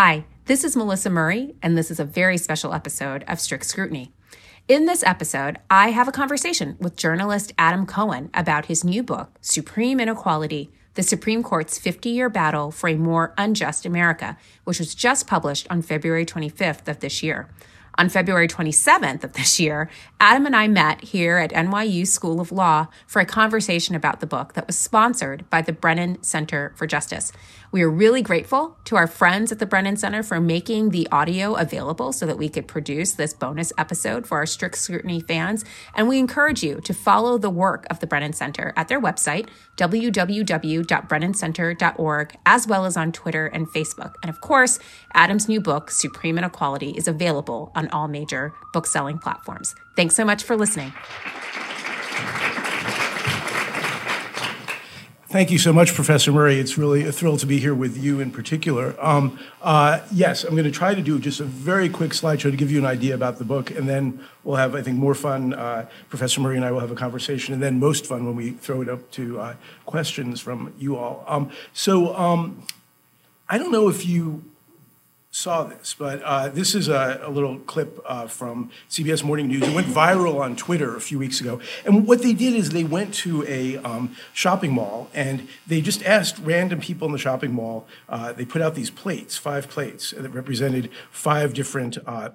Hi, this is Melissa Murray, and this is a very special episode of Strict Scrutiny. In this episode, I have a conversation with journalist Adam Cohen about his new book, Supreme Inequality The Supreme Court's 50 Year Battle for a More Unjust America, which was just published on February 25th of this year. On February 27th of this year, Adam and I met here at NYU School of Law for a conversation about the book that was sponsored by the Brennan Center for Justice. We are really grateful to our friends at the Brennan Center for making the audio available so that we could produce this bonus episode for our strict scrutiny fans. And we encourage you to follow the work of the Brennan Center at their website, www.brennancenter.org, as well as on Twitter and Facebook. And of course, Adam's new book, Supreme Inequality, is available on all major book selling platforms. Thanks so much for listening. Thank you so much, Professor Murray. It's really a thrill to be here with you in particular. Um, uh, yes, I'm going to try to do just a very quick slideshow to give you an idea about the book, and then we'll have, I think, more fun. Uh, Professor Murray and I will have a conversation, and then most fun when we throw it up to uh, questions from you all. Um, so um, I don't know if you saw this, but uh, this is a, a little clip uh, from CBS Morning News. It went viral on Twitter a few weeks ago. And what they did is they went to a um, shopping mall and they just asked random people in the shopping mall, uh, they put out these plates, five plates, that represented five different uh,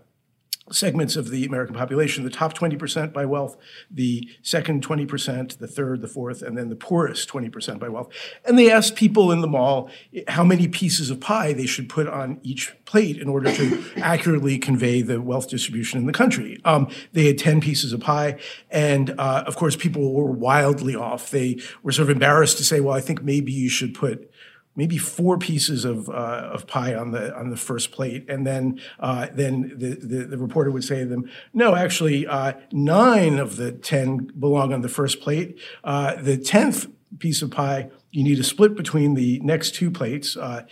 segments of the American population, the top 20% by wealth, the second 20%, the third, the fourth, and then the poorest 20% by wealth. And they asked people in the mall how many pieces of pie they should put on each plate in order to accurately convey the wealth distribution in the country. Um, they had 10 pieces of pie, and uh, of course, people were wildly off. They were sort of embarrassed to say, well, I think maybe you should put maybe four pieces of, uh, of pie on the on the first plate, and then uh, then the, the, the reporter would say to them, "No, actually, uh, nine of the ten belong on the first plate. Uh, the tenth piece of pie you need to split between the next two plates. Uh,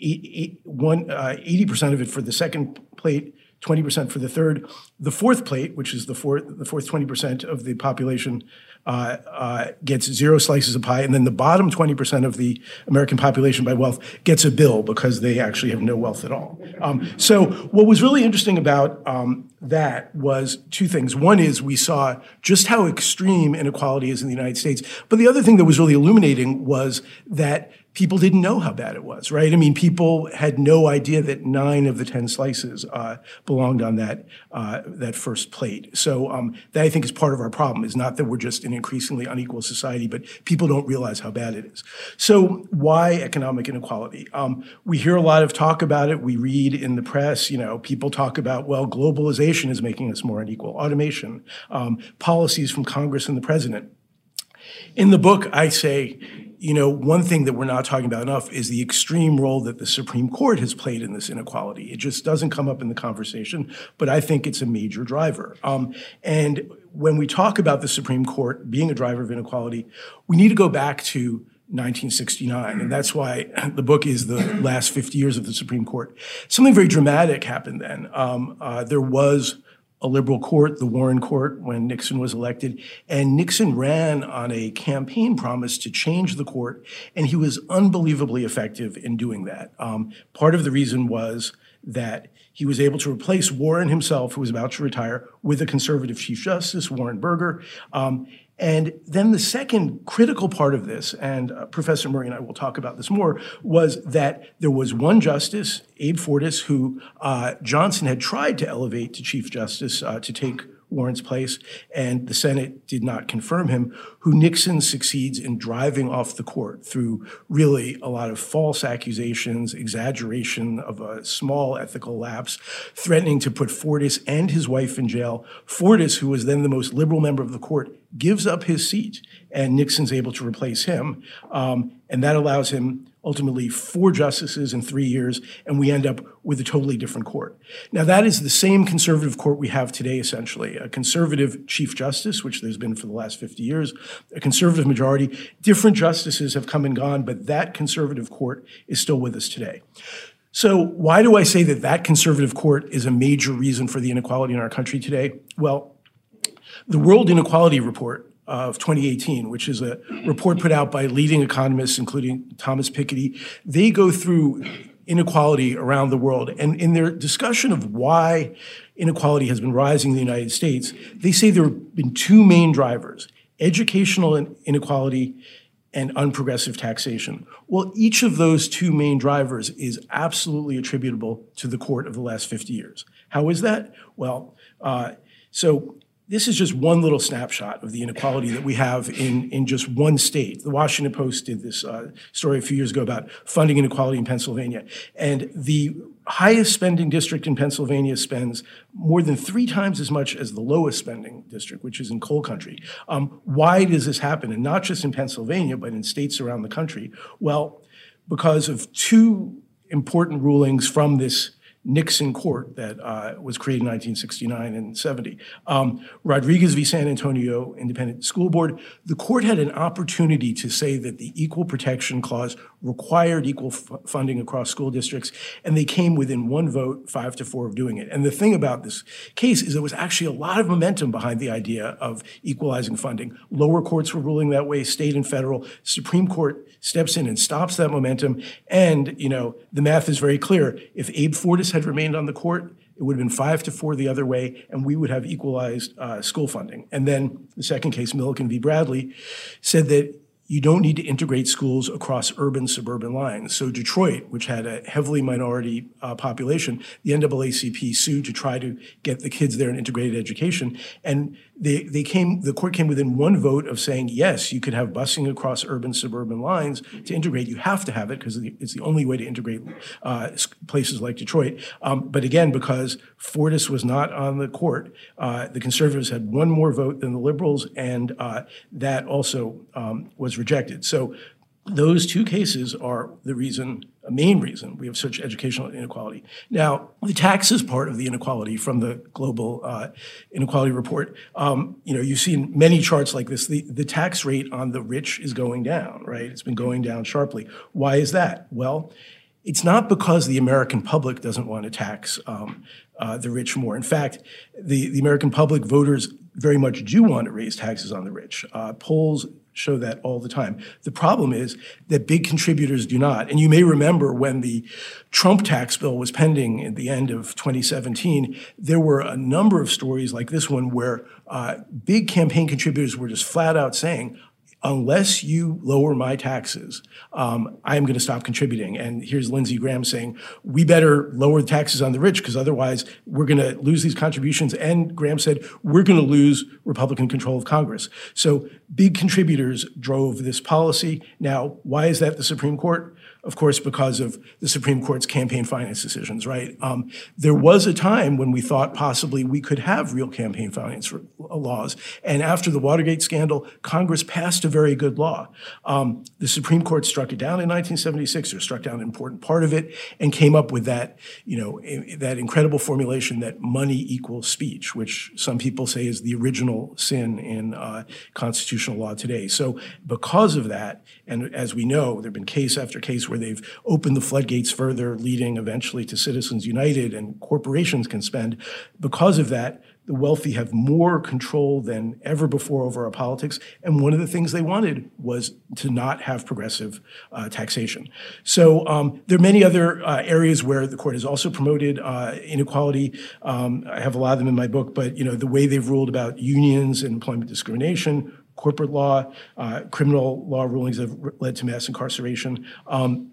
eight, eight, one, 80% uh, of it for the second plate." 20% for the third. The fourth plate, which is the fourth, the fourth 20% of the population, uh, uh, gets zero slices of pie, and then the bottom 20% of the American population by wealth gets a bill because they actually have no wealth at all. Um, so, what was really interesting about um, that was two things. One is we saw just how extreme inequality is in the United States, but the other thing that was really illuminating was that people didn't know how bad it was, right? I mean, people had no idea that nine of the ten slices uh, belonged on that uh, that first plate. So um, that I think is part of our problem. Is not that we're just an increasingly unequal society, but people don't realize how bad it is. So why economic inequality? Um, we hear a lot of talk about it. We read in the press. You know, people talk about well, globalization is making us more unequal. Automation, um, policies from Congress and the president. In the book, I say you know, one thing that we're not talking about enough is the extreme role that the Supreme Court has played in this inequality. It just doesn't come up in the conversation, but I think it's a major driver. Um, and when we talk about the Supreme Court being a driver of inequality, we need to go back to 1969. And that's why the book is the last 50 years of the Supreme Court. Something very dramatic happened then. Um, uh, there was a liberal court, the Warren Court, when Nixon was elected. And Nixon ran on a campaign promise to change the court, and he was unbelievably effective in doing that. Um, part of the reason was that he was able to replace Warren himself, who was about to retire, with a conservative Chief Justice, Warren Burger. Um, and then the second critical part of this, and uh, Professor Murray and I will talk about this more, was that there was one justice, Abe Fortas, who uh, Johnson had tried to elevate to Chief Justice uh, to take Warren's place, and the Senate did not confirm him, who Nixon succeeds in driving off the court through really a lot of false accusations, exaggeration of a small ethical lapse, threatening to put Fortas and his wife in jail. Fortas, who was then the most liberal member of the court, gives up his seat, and Nixon's able to replace him. Um, and that allows him ultimately four justices in three years, and we end up with a totally different court. Now, that is the same conservative court we have today, essentially a conservative Chief Justice, which there's been for the last 50 years, a conservative majority. Different justices have come and gone, but that conservative court is still with us today. So, why do I say that that conservative court is a major reason for the inequality in our country today? Well, the World Inequality Report of 2018, which is a report put out by leading economists, including Thomas Piketty. They go through inequality around the world. And in their discussion of why inequality has been rising in the United States, they say there have been two main drivers educational inequality and unprogressive taxation. Well, each of those two main drivers is absolutely attributable to the court of the last 50 years. How is that? Well, uh, so this is just one little snapshot of the inequality that we have in, in just one state. The Washington Post did this uh, story a few years ago about funding inequality in Pennsylvania. And the highest spending district in Pennsylvania spends more than three times as much as the lowest spending district, which is in coal country. Um, why does this happen? And not just in Pennsylvania, but in states around the country? Well, because of two important rulings from this Nixon court that uh, was created in 1969 and 70. Um, Rodriguez v. San Antonio Independent School Board, the court had an opportunity to say that the Equal Protection Clause required equal funding across school districts, and they came within one vote, five to four, of doing it. And the thing about this case is there was actually a lot of momentum behind the idea of equalizing funding. Lower courts were ruling that way, state and federal. Supreme Court steps in and stops that momentum. And, you know, the math is very clear. If Abe Fortas had remained on the court, it would have been five to four the other way, and we would have equalized uh, school funding. And then the second case, Milliken v. Bradley, said that you don't need to integrate schools across urban suburban lines. So Detroit, which had a heavily minority uh, population, the NAACP sued to try to get the kids there an integrated education, and they, they came, the court came within one vote of saying, yes, you could have busing across urban suburban lines to integrate. You have to have it because it's the only way to integrate uh, places like Detroit. Um, but again, because Fortas was not on the court, uh, the conservatives had one more vote than the liberals, and uh, that also um, was rejected. So those two cases are the reason, a main reason, we have such educational inequality. Now, the taxes part of the inequality from the global uh, inequality report, um, you know, you've seen many charts like this. The, the tax rate on the rich is going down, right? It's been going down sharply. Why is that? Well, it's not because the American public doesn't want to tax um, uh, the rich more. In fact, the, the American public voters very much do want to raise taxes on the rich. Uh, polls show that all the time. The problem is that big contributors do not. And you may remember when the Trump tax bill was pending at the end of 2017, there were a number of stories like this one where uh, big campaign contributors were just flat out saying, unless you lower my taxes, um, I am going to stop contributing. And here's Lindsey Graham saying, we better lower the taxes on the rich because otherwise we're going to lose these contributions. And Graham said, we're going to lose Republican control of Congress. So big contributors drove this policy. Now, why is that the Supreme Court? Of course, because of the Supreme Court's campaign finance decisions, right? Um, there was a time when we thought possibly we could have real campaign finance laws. And after the Watergate scandal, Congress passed a very good law. Um, the Supreme Court struck it down in 1976, or struck down an important part of it, and came up with that, you know, that incredible formulation that money equals speech, which some people say is the original sin in uh, constitutional law today. So because of that, and as we know, there have been case after case where they've opened the floodgates further, leading eventually to Citizens United and corporations can spend. Because of that, the wealthy have more control than ever before over our politics. And one of the things they wanted was to not have progressive uh, taxation. So um, there are many other uh, areas where the court has also promoted uh, inequality. Um, I have a lot of them in my book, but you know the way they've ruled about unions and employment discrimination, corporate law, uh, criminal law rulings have led to mass incarceration. Um,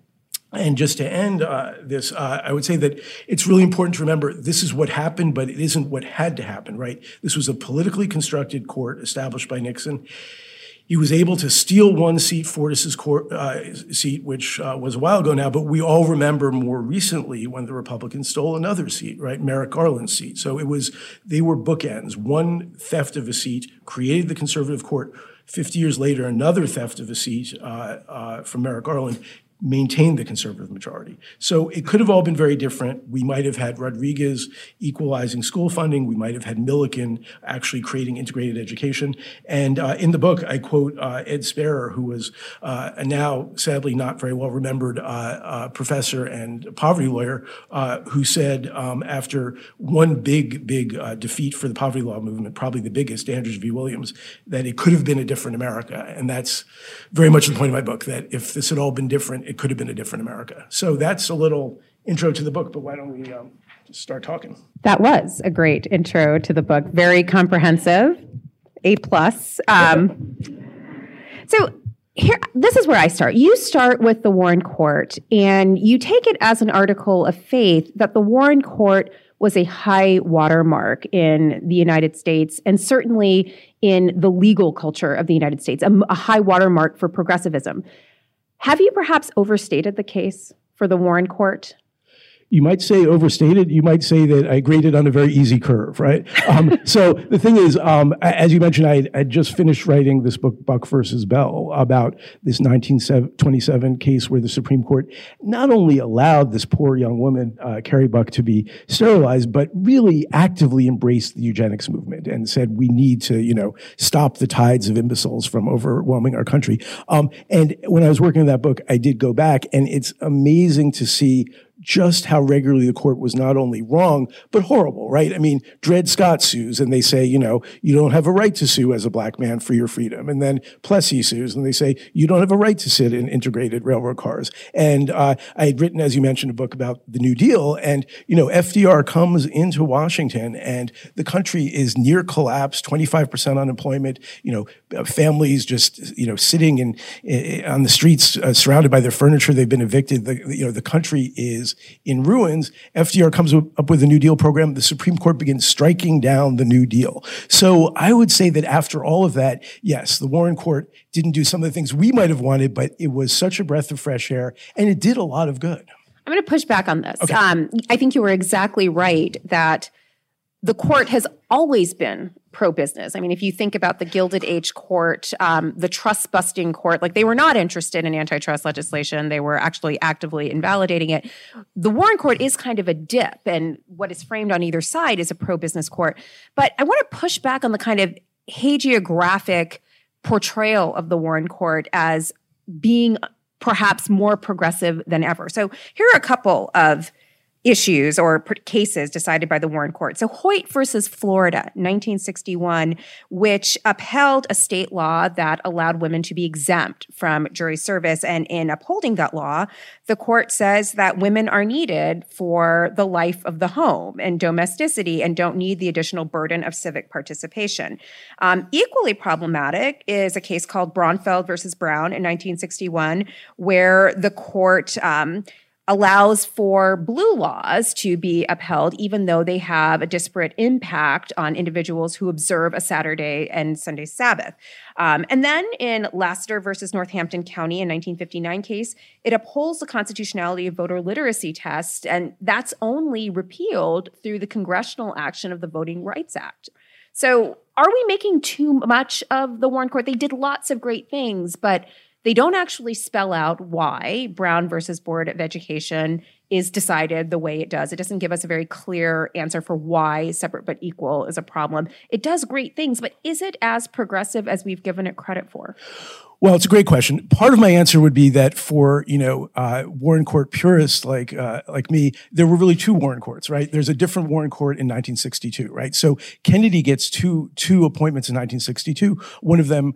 and just to end uh, this, uh, I would say that it's really important to remember this is what happened, but it isn't what had to happen, right? This was a politically constructed court established by Nixon. He was able to steal one seat, Fortas's court, uh, seat, which uh, was a while ago now, but we all remember more recently when the Republicans stole another seat, right? Merrick Garland's seat. So it was, they were bookends. One theft of a seat created the conservative court. 50 years later, another theft of a seat uh, uh, from Merrick Garland maintained the conservative majority. So it could have all been very different. We might have had Rodriguez equalizing school funding. We might have had Milliken actually creating integrated education. And uh, in the book, I quote uh, Ed Sparer, who was uh, a now sadly not very well remembered uh, uh, professor and poverty lawyer, uh, who said um, after one big, big defeat for the poverty law movement, probably the biggest, Dandridge v. Williams, that it could have been a different America. And that's very much the point of my book, that if this had all been different, it could have been a different America. So that's a little intro to the book, but why don't we um, start talking? That was a great intro to the book, very comprehensive, A plus. Um, so here, this is where I start. You start with the Warren Court, and you take it as an article of faith that the Warren Court was a high watermark in the United States and certainly in the legal culture of the United States, a, a high watermark for progressivism. Have you perhaps overstated the case for the Warren Court? You might say overstated. You might say that I graded on a very easy curve, right? Um, so the thing is, um, as you mentioned, I had just finished writing this book, Buck versus Bell, about this 1927 case where the Supreme Court not only allowed this poor young woman, uh, Carrie Buck, to be sterilized, but really actively embraced the eugenics movement and said we need to, you know, stop the tides of imbeciles from overwhelming our country. Um, and when I was working on that book, I did go back, and it's amazing to see just how regularly the court was not only wrong, but horrible, right? I mean, Dred Scott sues and they say, you know, you don't have a right to sue as a black man for your freedom. And then Plessy sues and they say, you don't have a right to sit in integrated railroad cars. And uh, I had written, as you mentioned, a book about the New Deal. And, you know, FDR comes into Washington and the country is near collapse, 25% unemployment, you know, families just, you know, sitting in, in on the streets uh, surrounded by their furniture. They've been evicted. The, you know, the country is is in ruins. FDR comes up with a New Deal program. The Supreme Court begins striking down the New Deal. So I would say that after all of that, yes, the Warren Court didn't do some of the things we might have wanted, but it was such a breath of fresh air and it did a lot of good. I'm going to push back on this. Okay. Um, I think you were exactly right that the court has always been pro business. I mean, if you think about the Gilded Age court, um, the trust busting court, like they were not interested in antitrust legislation. They were actually actively invalidating it. The Warren court is kind of a dip, and what is framed on either side is a pro business court. But I want to push back on the kind of hagiographic portrayal of the Warren court as being perhaps more progressive than ever. So here are a couple of issues or cases decided by the Warren Court. So Hoyt versus Florida, 1961, which upheld a state law that allowed women to be exempt from jury service. And in upholding that law, the court says that women are needed for the life of the home and domesticity and don't need the additional burden of civic participation. Um, equally problematic is a case called Braunfeld versus Brown in 1961, where the court um, allows for blue laws to be upheld, even though they have a disparate impact on individuals who observe a Saturday and Sunday Sabbath. Um, and then in Lassiter versus Northampton County in 1959 case, it upholds the constitutionality of voter literacy tests, and that's only repealed through the congressional action of the Voting Rights Act. So, are we making too much of the Warren Court? They did lots of great things, but they don't actually spell out why Brown versus Board of Education is decided the way it does. It doesn't give us a very clear answer for why separate but equal is a problem. It does great things, but is it as progressive as we've given it credit for? Well, it's a great question. Part of my answer would be that for you know uh, Warren Court purists like uh, like me, there were really two Warren Courts, right? There's a different Warren Court in 1962, right? So Kennedy gets two two appointments in 1962. One of them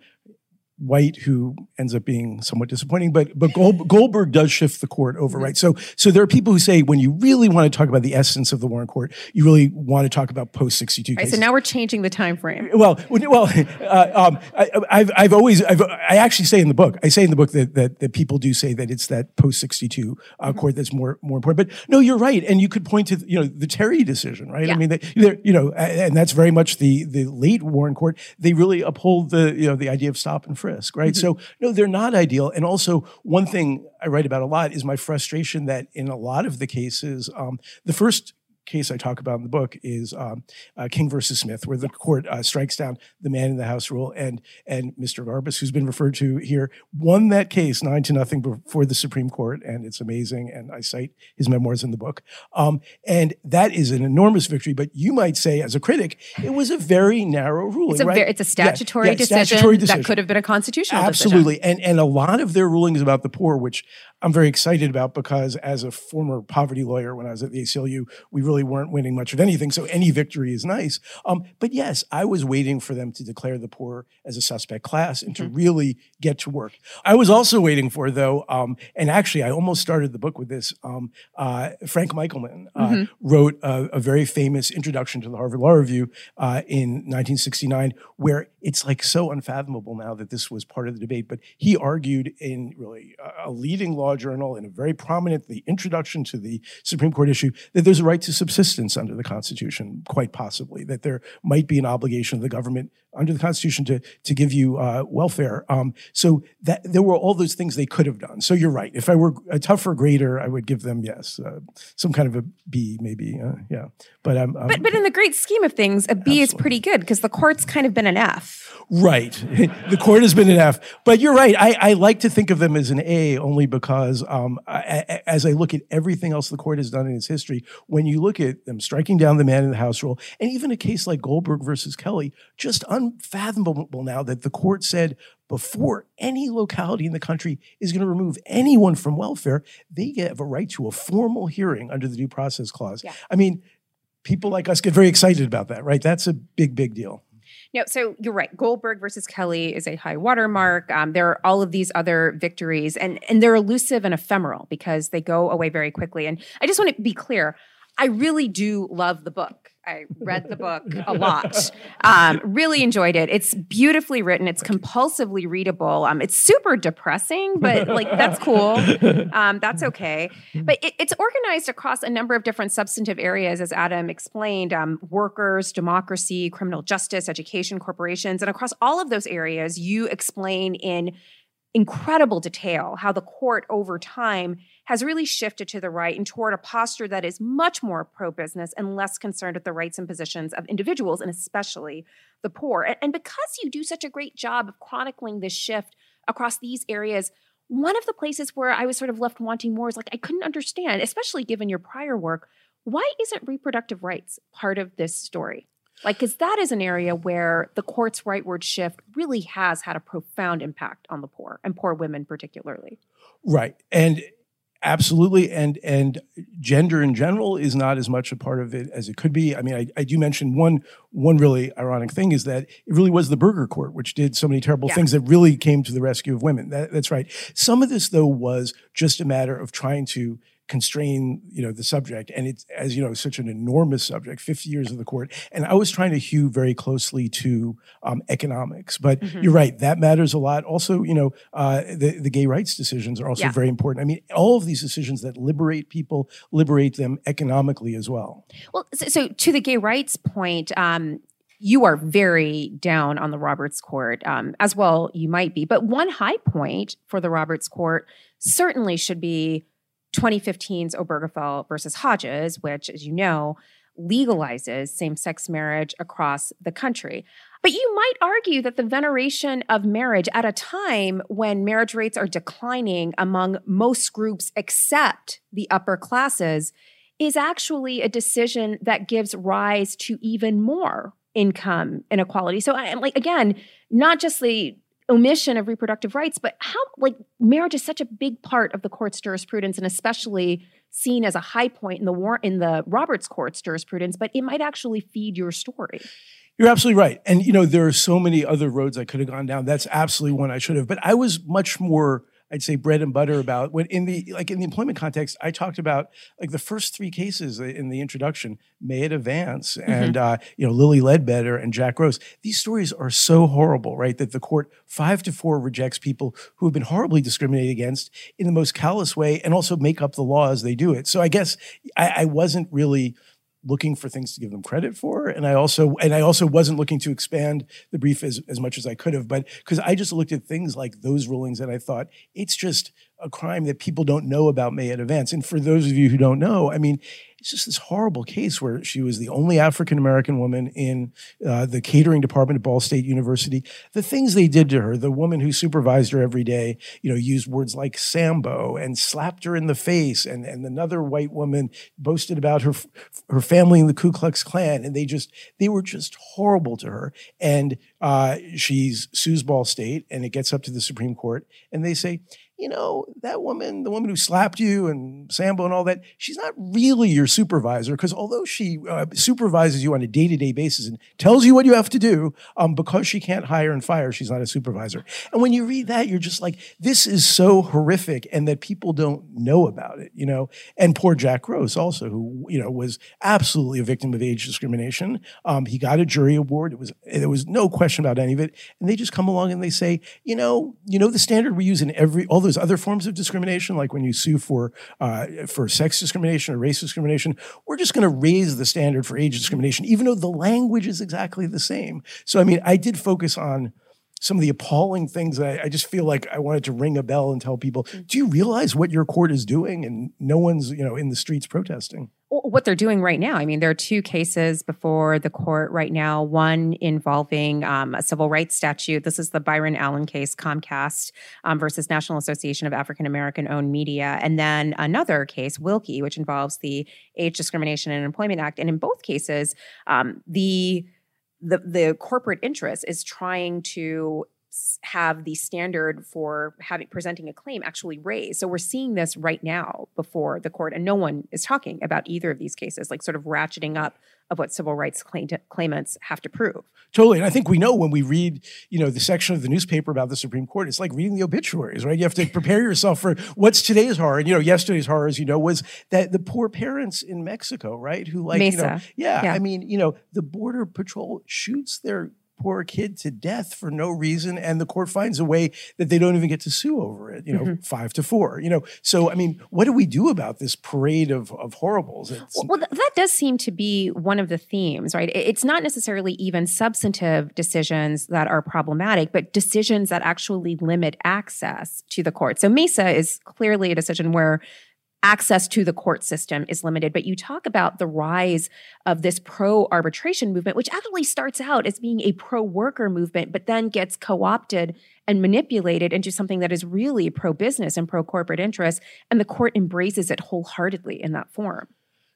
White, who ends up being somewhat disappointing, but but Gold, Goldberg does shift the court over, right? So so there are people who say when you really want to talk about the essence of the Warren Court, you really want to talk about post sixty two cases. so now we're changing the time frame. Well, well, uh, um, I, have I've always I've, i actually say in the book I say in the book that that, that people do say that it's that post sixty two uh, mm-hmm. court that's more more important. But no, you're right, and you could point to you know the Terry decision, right? Yeah. I mean, they, you know, and that's very much the the late Warren Court. They really uphold the you know the idea of stop and frisk, right? Mm-hmm. So no, they're not ideal. And also, one thing I write about a lot is my frustration that in a lot of the cases, um, the first case I talk about in the book is um, uh, King versus Smith, where the court uh, strikes down the man in the house rule, and and Mr. Garbus, who's been referred to here, won that case nine to nothing before the Supreme Court, and it's amazing. And I cite his memoirs in the book, um, and that is an enormous victory. But you might say, as a critic, it was a very narrow ruling. It's a, right? it's a statutory, yeah, yeah, decision statutory, decision that could have been a constitutional decision. Absolutely, decision. and and a lot of their rulings about the poor, which I'm very excited about because as a former poverty lawyer when I was at the ACLU, we really weren't winning much of anything. So any victory is nice. Um, but yes, I was waiting for them to declare the poor as a suspect class and mm-hmm. to really get to work. I was also waiting for, though, um, and actually I almost started the book with this. Um, uh, Frank Michelman uh, mm-hmm. wrote a, a, very famous introduction to the Harvard Law Review uh, in 1969, where it's like so unfathomable now that this was part of the debate. But he argued in really a leading law Journal in a very prominent, the introduction to the Supreme Court issue, that there's a right to subsistence under the Constitution, quite possibly, that there might be an obligation of the government under the Constitution to to give you uh, welfare. Um, so that there were all those things they could have done. So you're right. If I were a tougher grader, I would give them yes, uh, some kind of a B, maybe. Uh, yeah, but um, but but in the great scheme of things, a B absolutely. is pretty good because the court's kind of been an F. Right, the court has been an F. But you're right. I, I like to think of them as an A only because um, I, as I look at everything else the court has done in its history, when you look at them striking down the man in the house rule, and even a case like Goldberg versus Kelly, just unfathomable now that the court said before any locality in the country is going to remove anyone from welfare, they have a right to a formal hearing under the due process clause. Yeah. I mean, people like us get very excited about that, right? That's a big, big deal. No, so you're right. Goldberg versus Kelly is a high watermark. Um, there are all of these other victories, and and they're elusive and ephemeral because they go away very quickly. And I just want to be clear: I really do love the book. I read the book a lot. Um, really enjoyed it. It's beautifully written. It's compulsively readable. Um, it's super depressing, but like that's cool. Um, that's okay. But it, it's organized across a number of different substantive areas, as Adam explained: um, workers, democracy, criminal justice, education, corporations, and across all of those areas, you explain in incredible detail how the court over time has really shifted to the right and toward a posture that is much more pro business and less concerned with the rights and positions of individuals and especially the poor. And, because you do such a great job of chronicling this shift across these areas, one of the places where I was sort of left wanting more is like I couldn't understand, especially given your prior work, why isn't reproductive rights part of this story? Like, because that is an area where the court's rightward shift really has had a profound impact on the poor and poor women, particularly. Right. And absolutely and and gender in general is not as much a part of it as it could be i mean I, I, do mention one one really ironic thing is that it really was the burger court which did so many terrible yeah. things that really came to the rescue of women that, that's right some of this though was just a matter of trying to constrain you know the subject and it's as you know such an enormous subject 50 years of the court and i was trying to hew very closely to um, economics but mm-hmm. you're right that matters a lot also you know uh, the, the gay rights decisions are also yeah. very important i mean all of these decisions that liberate people liberate them economically as well well so, so to the gay rights point um, you are very down on the Roberts Court, um, as well you might be. But one high point for the Roberts Court certainly should be 2015's Obergefell versus Hodges, which, as you know, legalizes same sex marriage across the country. But you might argue that the veneration of marriage at a time when marriage rates are declining among most groups except the upper classes is actually a decision that gives rise to even more income inequality. So I like again, not just the omission of reproductive rights, but how like marriage is such a big part of the court's jurisprudence and especially seen as a high point in the war in the Roberts court's jurisprudence, but it might actually feed your story. You're absolutely right. And you know, there are so many other roads I could have gone down. That's absolutely one I should have. But I was much more I'd say bread and butter about when in the like in the employment context, I talked about like the first three cases in the introduction, Maetta Vance mm-hmm. and uh, you know Lilly Ledbetter and Jack Gross. These stories are so horrible, right? That the court five to four rejects people who have been horribly discriminated against in the most callous way, and also make up the law as they do it. So I guess I, I wasn't really looking for things to give them credit for. And i also and i also wasn't looking to expand the brief as, as much as i could have but because i just looked at things like those rulings and i thought it's just a crime that people don't know about Maetta Vance. and for those of you who don't know i mean it's just this horrible case where she was the only African American woman in uh, the catering department at Ball State University. The things they did to her, the woman who supervised her every day, you know, used words like Sambo and slapped her in the face, and and another white woman boasted about her her family in the Ku Klux Klan, and they just they were just horrible to her. And uh, she's sues Ball State, and it gets up to the Supreme Court, and they say you know, that woman, the woman who slapped you and Sambo and all that, she's not really your supervisor because although she uh, supervises you on a day to day basis and tells you what you have to do, um, because she can't hire and fire, she's not a supervisor. And when you read that, you're just like, this is so horrific and that people don't know about it, you know? And poor Jack Gross also, who, you know, was absolutely a victim of age discrimination. Um, he got a jury award. It was, there was no question about any of it. And they just come along and they say, you know, you know, the standard we use in every, all those other forms of discrimination, like when you sue for uh, for sex discrimination or race discrimination, we're just going to raise the standard for age discrimination, even though the language is exactly the same. So, I mean, I did focus on some of the appalling things. I, I, just feel like I wanted to ring a bell and tell people, mm. do you realize what your court is doing? And no one's, you know, in the streets protesting. What they're doing right now. I mean, there are two cases before the court right now. One involving um, a civil rights statute. This is the Byron Allen case, Comcast um, versus National Association of African American Owned Media, and then another case, Wilkie, which involves the Age Discrimination and Employment Act. And in both cases, um, the the the corporate interest is trying to have the standard for having presenting a claim actually raised. So we're seeing this right now before the court, and no one is talking about either of these cases, like sort of ratcheting up of what civil rights claimants have to prove. Totally, and I think we know when we read, you know, the section of the newspaper about the Supreme Court, it's like reading the obituaries, right? You have to prepare yourself for what's today's horror. And you know, yesterday's horror, as you know, was that the poor parents in Mexico, right, who like, Mesa. you know, yeah, yeah, I mean, you know, the border patrol shoots their poor kid to death for no reason and the court finds a way that they don't even get to sue over it you know mm-hmm. five to four you know. So i mean what do we do about this parade of, of horribles? Well, well, that does seem to be one of the themes right? It's not necessarily even substantive decisions that are problematic but decisions that actually limit access to the court. So mesa is clearly a decision where access to the court system is limited. But you talk about the rise of this pro arbitration movement, which actually starts out as being a pro worker movement, but then gets co opted and manipulated into something that is really pro business and pro corporate interests. And the court embraces it wholeheartedly in that form.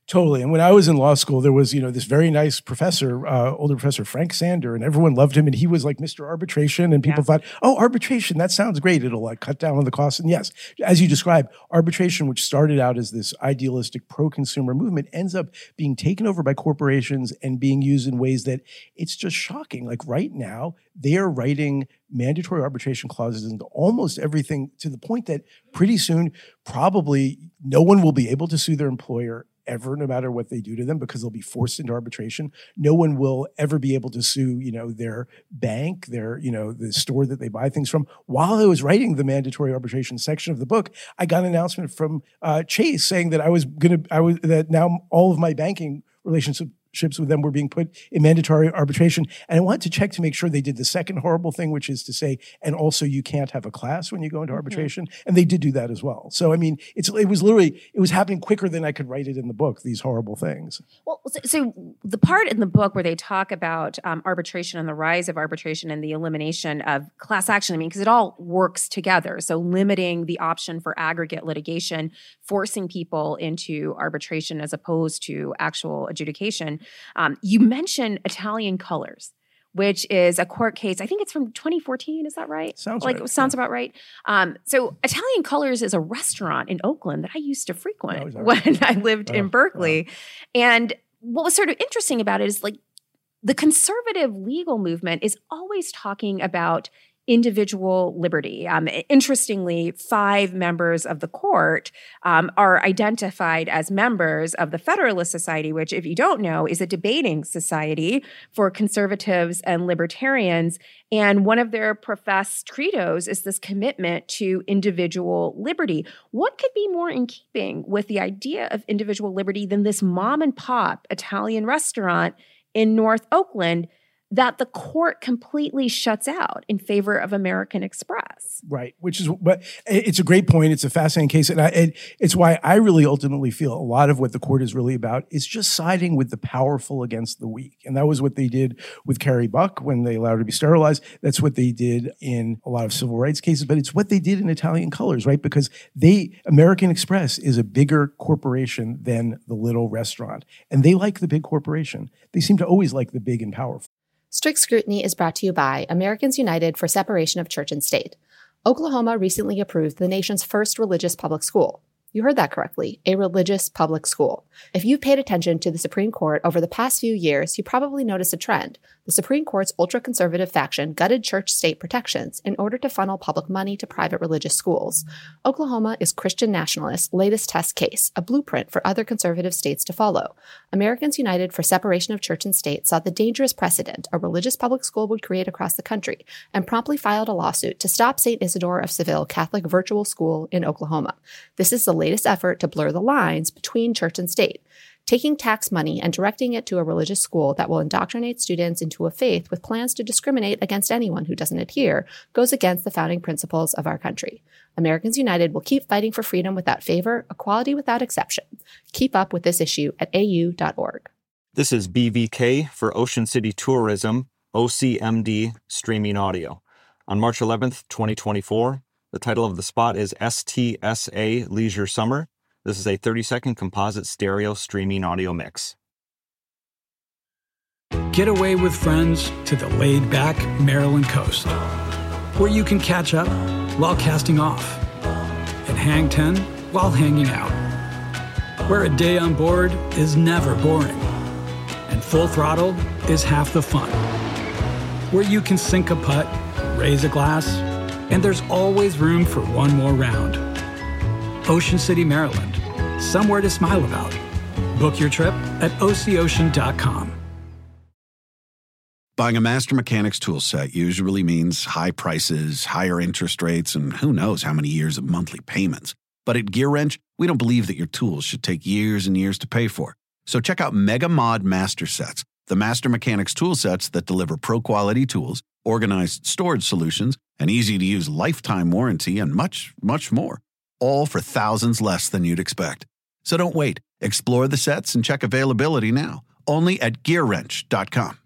Totally. And when I was in law school, there was, you know, this very nice professor, uh, older professor, Frank Sander, and everyone loved him. And he was like Mr. Arbitration. And people yeah. thought, oh, arbitration, that sounds great. It'll like cut down on the cost. And yes, as you describe, arbitration, which started out as this idealistic pro consumer movement, ends up being taken over by corporations and being used in ways that it's just shocking. Like right now, they are writing mandatory arbitration clauses into almost everything to the point that pretty soon, probably no one will be able to sue their employer ever, no matter what they do to them, because they'll be forced into arbitration. No one will ever be able to sue, you know, their bank, their, you know, the store that they buy things from. While I was writing the mandatory arbitration section of the book, I got an announcement from uh, Chase saying that I was going to, I was that now all of my banking relationships relationships with them were being put in mandatory arbitration. And I wanted to check to make sure they did the second horrible thing, which is to say, and also you can't have a class when you go into mm-hmm. arbitration. And they did do that as well. So, I mean, it's, it was literally, it was happening quicker than I could write it in the book, these horrible things. Well, so, so the part in the book where they talk about um, arbitration and the rise of arbitration and the elimination of class action, I mean, because it all works together. So limiting the option for aggregate litigation, forcing people into arbitration as opposed to actual adjudication. Um, you mentioned Italian colors which is a court case. I think it's from 2014. Is that right? Sounds like right. sounds yeah. about right. Um, so Italian Colors is a restaurant in Oakland that I used to frequent when I lived oh, in Berkeley, and what was sort of interesting about it is like the conservative legal movement is always talking about individual liberty. Um, interestingly, five members of the court um, are identified as members of the Federalist Society, which, if you don't know, is a debating society for conservatives and libertarians. And one of their professed credos is this commitment to individual liberty. What could be more in keeping with the idea of individual liberty than this mom and pop Italian restaurant in North Oakland? That the court completely shuts out in favor of American Express. Right, which is but it's a great point. It's a fascinating case, and, I, and, it's why I really ultimately feel a lot of what the court is really about is just siding with the powerful against the weak, and that was what they did with Carrie Buck when they allowed her to be sterilized. That's what they did in a lot of civil rights cases, but it's what they did in Italian Colors, right? Because they American Express is a bigger corporation than the little restaurant, and they like the big corporation. They seem to always like the big and powerful. Strict Scrutiny is brought to you by Americans United for Separation of Church and State. Oklahoma recently approved the nation's first religious public school. You heard that correctly, a religious public school. If you've paid attention to the Supreme Court over the past few years, you probably noticed a trend. The Supreme Court's ultra conservative faction gutted church state protections in order to funnel public money to private religious schools. Oklahoma is Christian nationalists' latest test case, a blueprint for other conservative states to follow. Americans United for Separation of Church and State saw the dangerous precedent a religious public school would create across the country and promptly filed a lawsuit to stop St. Isidore of Seville Catholic Virtual School in Oklahoma. This is the latest effort to blur the lines between church and state taking tax money and directing it to a religious school that will indoctrinate students into a faith with plans to discriminate against anyone who doesn't adhere goes against the founding principles of our country. Americans United will keep fighting for freedom without favor, equality without exception. Keep up with this issue at au.org. This is BVK for Ocean City Tourism, OCMD Streaming Audio. On March 11th, 2024, the title of the spot is STSA Leisure Summer this is a 30 second composite stereo streaming audio mix. Get away with friends to the laid back Maryland coast, where you can catch up while casting off, and hang 10 while hanging out, where a day on board is never boring, and full throttle is half the fun, where you can sink a putt, raise a glass, and there's always room for one more round. Ocean City, Maryland somewhere to smile about. Book your trip at OCOcean.com. Buying a Master Mechanics tool set usually means high prices, higher interest rates, and who knows how many years of monthly payments. But at Gear Wrench, we don't believe that your tools should take years and years to pay for. So check out Mega Mod Master Sets, the Master Mechanics tool sets that deliver pro quality tools, organized storage solutions, an easy to use lifetime warranty, and much, much more all for thousands less than you'd expect. So don't wait. Explore the sets and check availability now, only at gearwrench.com.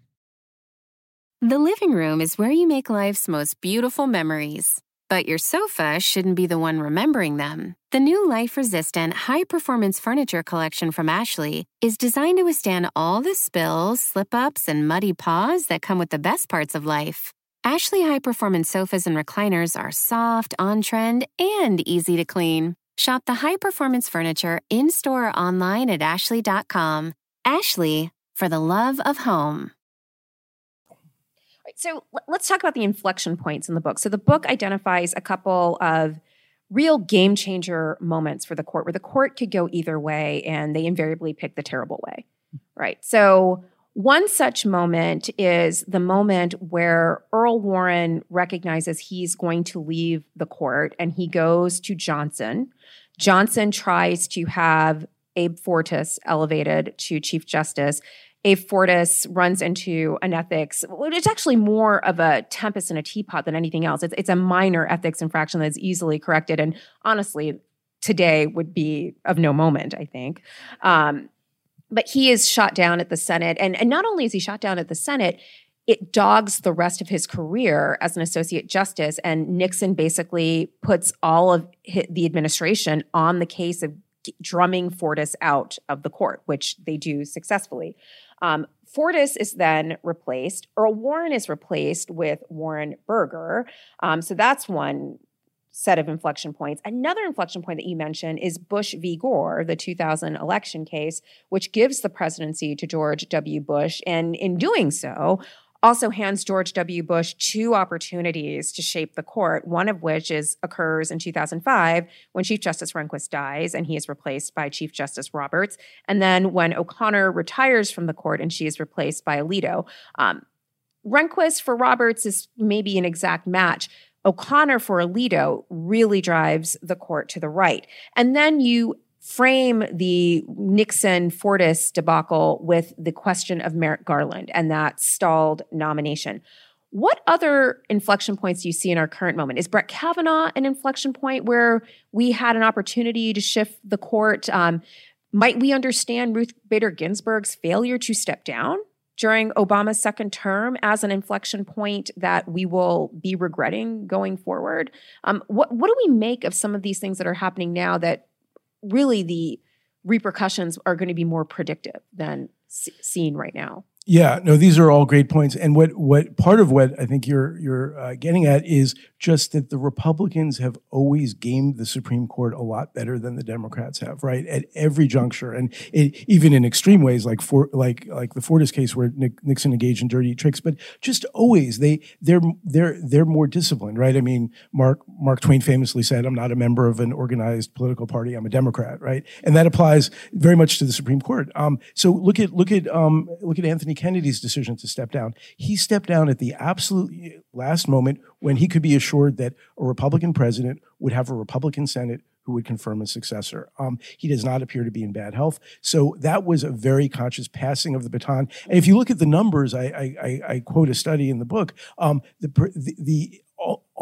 The living room is where you make life's most beautiful memories. But your sofa shouldn't be the one remembering them. The new life resistant, high performance furniture collection from Ashley is designed to withstand all the spills, slip ups, and muddy paws that come with the best parts of life. Ashley high performance sofas and recliners are soft, on trend, and easy to clean. Shop the high performance furniture in store or online at ashley.com. Ashley, for the love of home. So let's talk about the inflection points in the book. So the book identifies a couple of real game changer moments for the court where the court could go either way and they invariably pick the terrible way. Right. So one such moment is the moment where Earl Warren recognizes he's going to leave the court and he goes to Johnson. Johnson tries to have Abe Fortas elevated to Chief Justice. Abe Fortas runs into an ethics. It's actually more of a tempest in a teapot than anything else. It's, it's a minor ethics infraction that's easily corrected. And honestly, today would be of no moment, I think. Um, but he is shot down at the Senate. And, and not only is he shot down at the Senate, it dogs the rest of his career as an associate justice. And Nixon basically puts all of the administration on the case of drumming Fortas out of the court, which they do successfully. Um, Fortas is then replaced. Earl Warren is replaced with Warren Burger. Um, so that's one set of inflection points. Another inflection point that you mentioned is Bush v. Gore, the 2000 election case, which gives the presidency to George W. Bush. And in doing so, also hands George W. Bush two opportunities to shape the court, one of which is occurs in 2005 when Chief Justice Rehnquist dies and he is replaced by Chief Justice Roberts, and then when O'Connor retires from the court and she is replaced by Alito. Um, Rehnquist for Roberts is maybe an exact match. O'Connor for Alito really drives the court to the right. And then you frame the Nixon Fortas debacle with the question of Merrick Garland and that stalled nomination. What other inflection points do you see in our current moment? Is Brett Kavanaugh an inflection point where we had an opportunity to shift the court? Um, might we understand Ruth Bader Ginsburg's failure to step down during Obama's second term as an inflection point that we will be regretting going forward? Um, what, what do we make of some of these things that are happening now that really the repercussions are going to be more predictive than seen right now. Yeah, no, these are all great points. And what what part of what I think you're you're uh, getting at is just that the Republicans have always gamed the Supreme Court a lot better than the Democrats have, right? At every juncture, and it, even in extreme ways, like for like like the Fortas case where Nixon engaged in dirty tricks, but just always they they're they're they're more disciplined, right? I mean, Mark Mark Twain famously said, "I'm not a member of an organized political party. I'm a Democrat," right? And that applies very much to the Supreme Court. Um, so look at look at um, look at Anthony Kennedy's decision to step down. He stepped down at the absolute last moment when he could be assured that a Republican president would have a Republican Senate who would confirm a successor. Um, he does not appear to be in bad health. So that was a very conscious passing of the baton. And if you look at the numbers, I, I, I quote a study in the book, um, the, the, the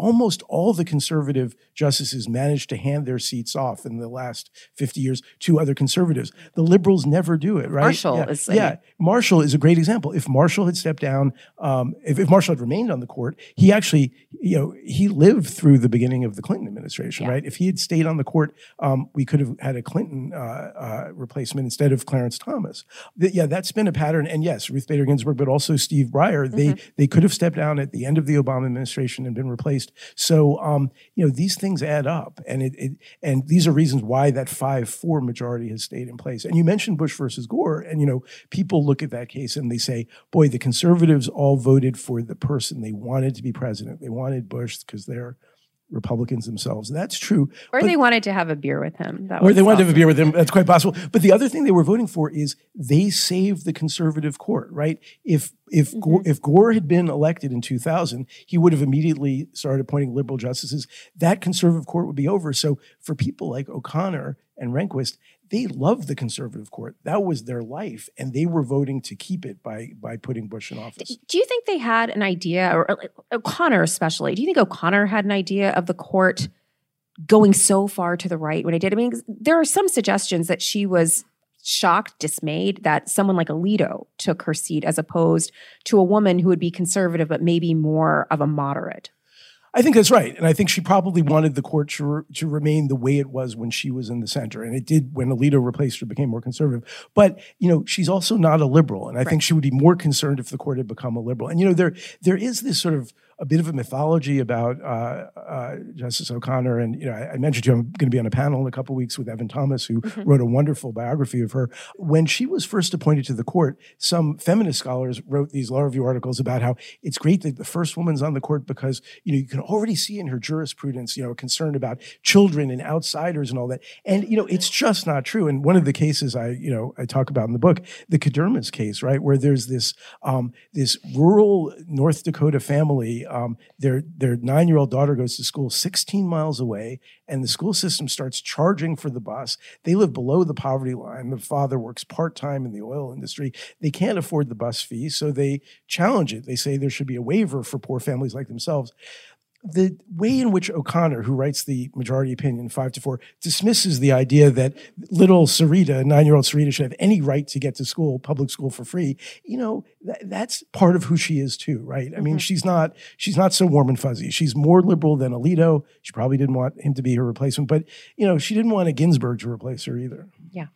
almost all the conservative justices managed to hand their seats off in the last 50 years to other conservatives. The liberals never do it, right? Marshall yeah. is. Yeah, Marshall is a great example. If Marshall had stepped down, um, if, if, Marshall had remained on the court, he actually, you know, he lived through the beginning of the Clinton administration, yeah. right? If he had stayed on the court, um, we could have had a Clinton uh, uh, replacement instead of Clarence Thomas. The, yeah, that's been a pattern. And yes, Ruth Bader Ginsburg, but also Steve Breyer, mm-hmm. they they could have stepped down at the end of the Obama administration and been replaced. So, um, you know, these things add up, and it, it and these are reasons why that five four majority has stayed in place. And you mentioned Bush versus Gore, and you know, people look at that case and they say, "Boy, the conservatives all voted for the person they wanted to be president. They wanted Bush because they're." Republicans themselves. That's true. Or but, they wanted to have a beer with him. That or they wanted to have a beer with him. That's quite possible. But the other thing they were voting for is they saved the conservative court, right? If if mm-hmm. Gore, if Gore had been elected in 2000, he would have immediately started appointing liberal justices. That conservative court would be over. So for people like O'Connor and Rehnquist, they loved the conservative court. That was their life, and they were voting to keep it by by putting Bush in office. Do you think they had an idea, or O'Connor especially? Do you think O'Connor had an idea of the court going so far to the right when it did? I mean, there are some suggestions that she was shocked, dismayed that someone like Alito took her seat as opposed to a woman who would be conservative but maybe more of a moderate. I think that's right, and I think she probably wanted the court to, re- to remain the way it was when she was in the center, and it did when Alito replaced her, became more conservative. But you know, she's also not a liberal, and I right. think she would be more concerned if the court had become a liberal. And you know, there there is this sort of a bit of a mythology about uh, uh, Justice O'Connor. And you know, I, I mentioned to you I'm going to be on a panel in a couple weeks with Evan Thomas, who mm-hmm. wrote a wonderful biography of her. When she was first appointed to the court, some feminist scholars wrote these law review articles about how it's great that the first woman's on the court because you know you can already see in her jurisprudence, you know, concern about children and outsiders and all that. And you know, it's just not true. And one of the cases I you know I talk about in the book, the Kadrmas case, right, where there's this um, this rural North Dakota family um, their their nine year old daughter goes to school 16 miles away, and the school system starts charging for the bus. They live below the poverty line. The father works part time in the oil industry. They can't afford the bus fee, so they challenge it. They say there should be a waiver for poor families like themselves the way in which O'Connor, who writes the majority opinion, five to four, dismisses the idea that little Sarita, nine year old Sarita, should have any right to get to school, public school for free, you know, th- that's part of who she is too, right? I mean, mm-hmm. she's not she's not so warm and fuzzy. She's more liberal than Alito. She probably didn't want him to be her replacement, but you know, she didn't want a Ginsburg to replace her either. Yeah.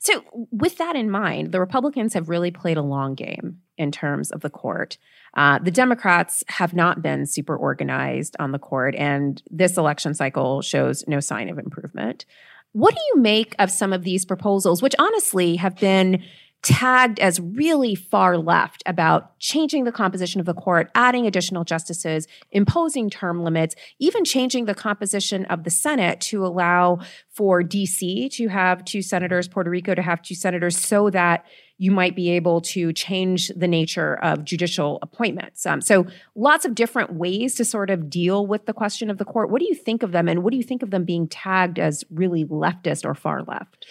So, with that in mind, the Republicans have really played a long game in terms of the court. Uh, the Democrats have not been super organized on the court, and this election cycle shows no sign of improvement. What do you make of some of these proposals, which honestly have been tagged as really far left about changing the composition of the court, adding additional justices, imposing term limits, even changing the composition of the Senate to allow for DC to have two senators, Puerto Rico to have two senators, so that you might be able to change the nature of judicial appointments. Um, so, lots of different ways to sort of deal with the question of the court. What do you think of them, and what do you think of them being tagged as really leftist or far left?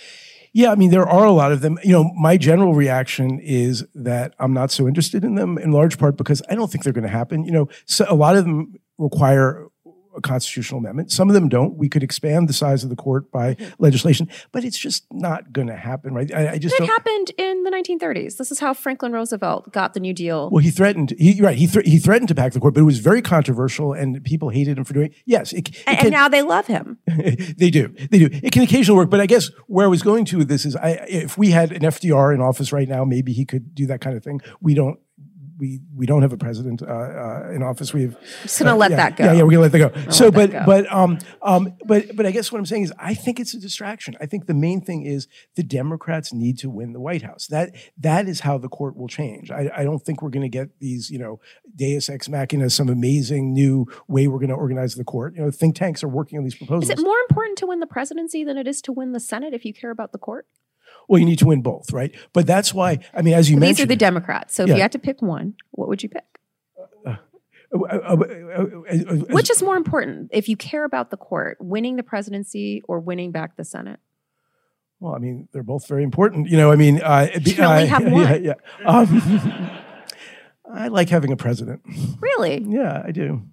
Yeah, I mean, there are a lot of them. You know, my general reaction is that I'm not so interested in them in large part because I don't think they're going to happen. You know, so a lot of them require a constitutional amendment. Some of them don't. We could expand the size of the court by mm-hmm. legislation, but it's just not going to happen, right? I, I just it happened in the 1930s. This is how Franklin Roosevelt got the New Deal. Well, he threatened. He right. He th- he threatened to pack the court, but it was very controversial, and people hated him for doing. It. Yes, it, it and, can, and, now they love him. they do. They do. It can occasionally work, but I guess where I was going to with this is, I if we had an FDR in office right now, maybe he could do that kind of thing. We don't we we don't have a president uh, uh, in office. We have just gonna uh, let yeah, that go. Yeah, yeah, we're gonna let that go. so, but go. but um um but but I guess what I'm saying is I think it's a distraction. I think the main thing is the Democrats need to win the White House. That that is how the court will change. I, I don't think we're going to get these you know Deus ex machina, some amazing new way we're going to organize the court. You know, think tanks are working on these proposals. Is it more important to win the presidency than it is to win the Senate if you care about the court? Well, you need to win both, right? But that's why, I mean, as you mentioned. These are the Democrats. So if yeah. you had to pick one, what would you pick? Uh, uh, uh, Which is more important if you care about the court, winning the presidency or winning back the Senate? Well, I mean, they're both very important. You know, I mean, uh, you can only have one. Yeah, yeah. Um, I like having a president. Really? Yeah, I do.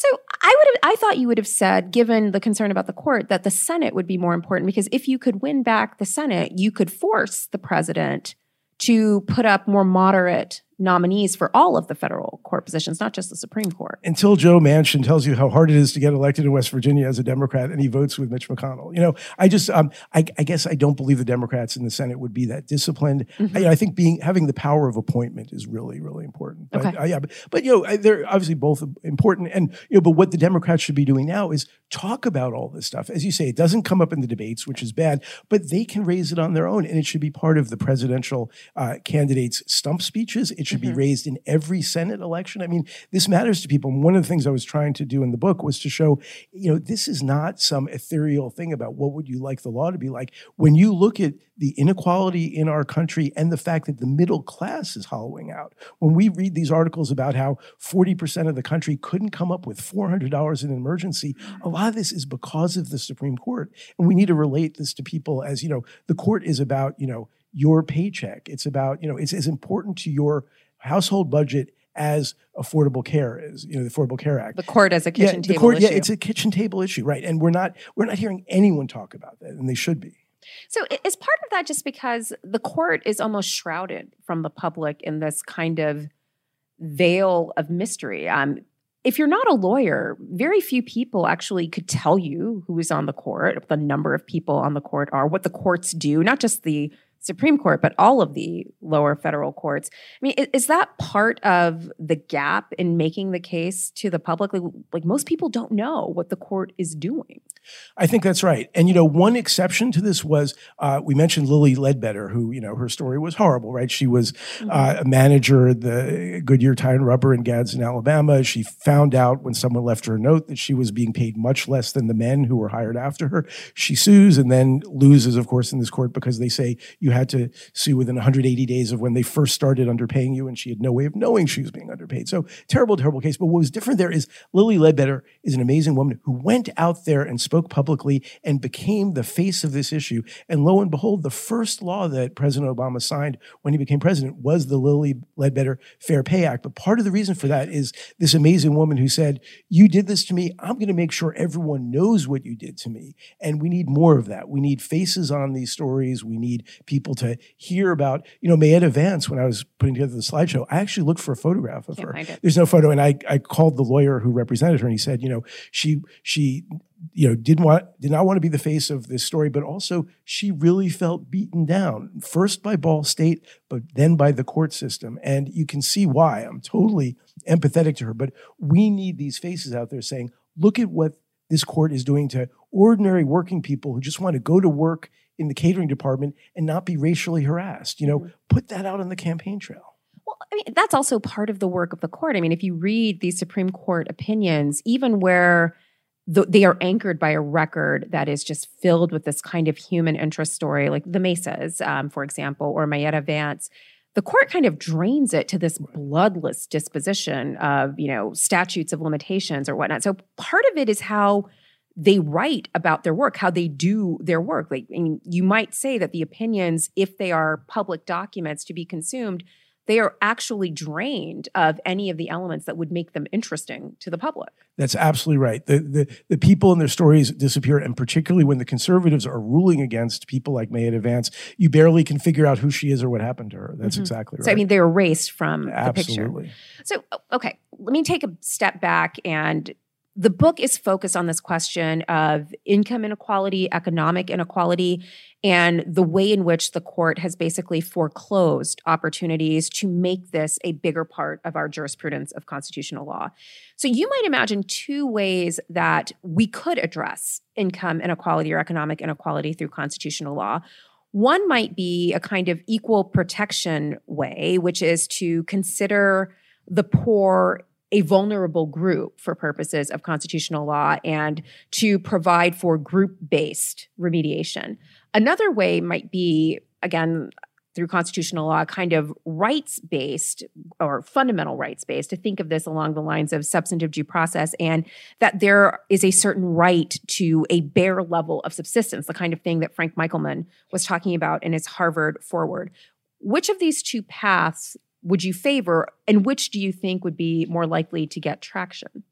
So I would have I thought you would have said, given the concern about the court, that the Senate would be more important because if you could win back the Senate, you could force the president to put up more moderate nominees for all of the federal court positions, not just the Supreme Court. Until Joe Manchin tells you how hard it is to get elected in West Virginia as a Democrat and he votes with Mitch McConnell. You know, I just, um, I, I guess I don't believe the Democrats in the Senate would be that disciplined. Mm-hmm. I, I, think being having the power of appointment is really, really important. But, okay. Uh, yeah, but, but, you know, they're obviously both important. And, you know, but what the Democrats should be doing now is talk about all this stuff. As you say, it doesn't come up in the debates, which is bad, but they can raise it on their own and it should be part of the presidential uh, candidates' stump speeches. It should mm-hmm. be raised in every Senate election. I mean, this matters to people. And one of the things I was trying to do in the book was to show, you know, this is not some ethereal thing about what would you like the law to be like. When you look at the inequality in our country and the fact that the middle class is hollowing out. When we read these articles about how 40% of the country couldn't come up with $400 in an emergency, a lot of this is because of the Supreme Court. And we need to relate this to people as, you know, the court is about, you know, your paycheck. It's about, you know, it's as important to your household budget as affordable care is, you know, the Affordable Care Act. The court as a kitchen yeah, table court, issue. Yeah, it's a kitchen table issue, right? And we're not we're not hearing anyone talk about that, and they should be. So is part of that just because the court is almost shrouded from the public in this kind of veil of mystery? Um, if you're not a lawyer, very few people actually could tell you who is on the court, the number of people on the court are, what the courts do, not just the Supreme Court, but all of the lower federal courts. I mean, is, that part of the gap in making the case to the public? Like, like, most people don't know what the court is doing. I think that's right. And, you know, one exception to this was uh, we mentioned Lilly Ledbetter, who, you know, her story was horrible, right? She was mm-hmm. uh, a manager at the Goodyear Tire and Rubber in Gadsden, Alabama. She found out when someone left her a note that she was being paid much less than the men who were hired after her. She sues and then loses, of course, in this court because they say you you had to sue within 180 days of when they first started underpaying you, and she had no way of knowing she was being underpaid. So terrible, terrible case. But what was different there is Lilly Ledbetter is an amazing woman who went out there and spoke publicly and became the face of this issue. And lo and behold, the first law that President Obama signed when he became president was the Lilly Ledbetter Fair Pay Act. But part of the reason for that is this amazing woman who said, You did this to me. I'm going to make sure everyone knows what you did to me. And we need more of that. We need faces on these stories. We need people to hear about, you know, Maetta Vance, when I was putting together the slideshow, I actually looked for a photograph of Can't her. There's no photo. And I, I called the lawyer who represented her and he said, you know, she, she, you know, didn't want, did not want to be the face of this story, but also she really felt beaten down, first by Ball State, but then by the court system. And you can see why. I'm totally empathetic to her, but we need these faces out there saying, look at what this court is doing to ordinary working people who just want to go to work in the catering department and not be racially harassed. You know, put that out on the campaign trail. Well, I mean, that's also part of the work of the court. I mean, if you read these Supreme Court opinions, even where the, they are anchored by a record that is just filled with this kind of human interest story, like the Mesas, um, for example, or Maetta Vance, the court kind of drains it to this bloodless disposition of, you know, statutes of limitations or whatnot. So part of it is how they write about their work, how they do their work. Like, I mean, you might say that the opinions, if they are public documents to be consumed, they are actually drained of any of the elements that would make them interesting to the public. That's absolutely right. The, the the people and their stories disappear, and particularly when the conservatives are ruling against people like Maetta Vance, you barely can figure out who she is or what happened to her. That's Mhm. exactly right. So, I mean, they're erased from the picture. absolutely. So, okay, let me take a step back. And the book is focused on this question of income inequality, economic inequality, and the way in which the court has basically foreclosed opportunities to make this a bigger part of our jurisprudence of constitutional law. So, you might imagine two ways that we could address income inequality or economic inequality through constitutional law. One might be a kind of equal protection way, which is to consider the poor a vulnerable group for purposes of constitutional law and to provide for group based remediation. Another way might be, again, through constitutional law, kind of rights based or fundamental rights based, to think of this along the lines of substantive due process and that there is a certain right to a bare level of subsistence, the kind of thing that Frank Michelman was talking about in his Harvard foreword. Which of these two paths would you favor, and which do you think would be more likely to get traction?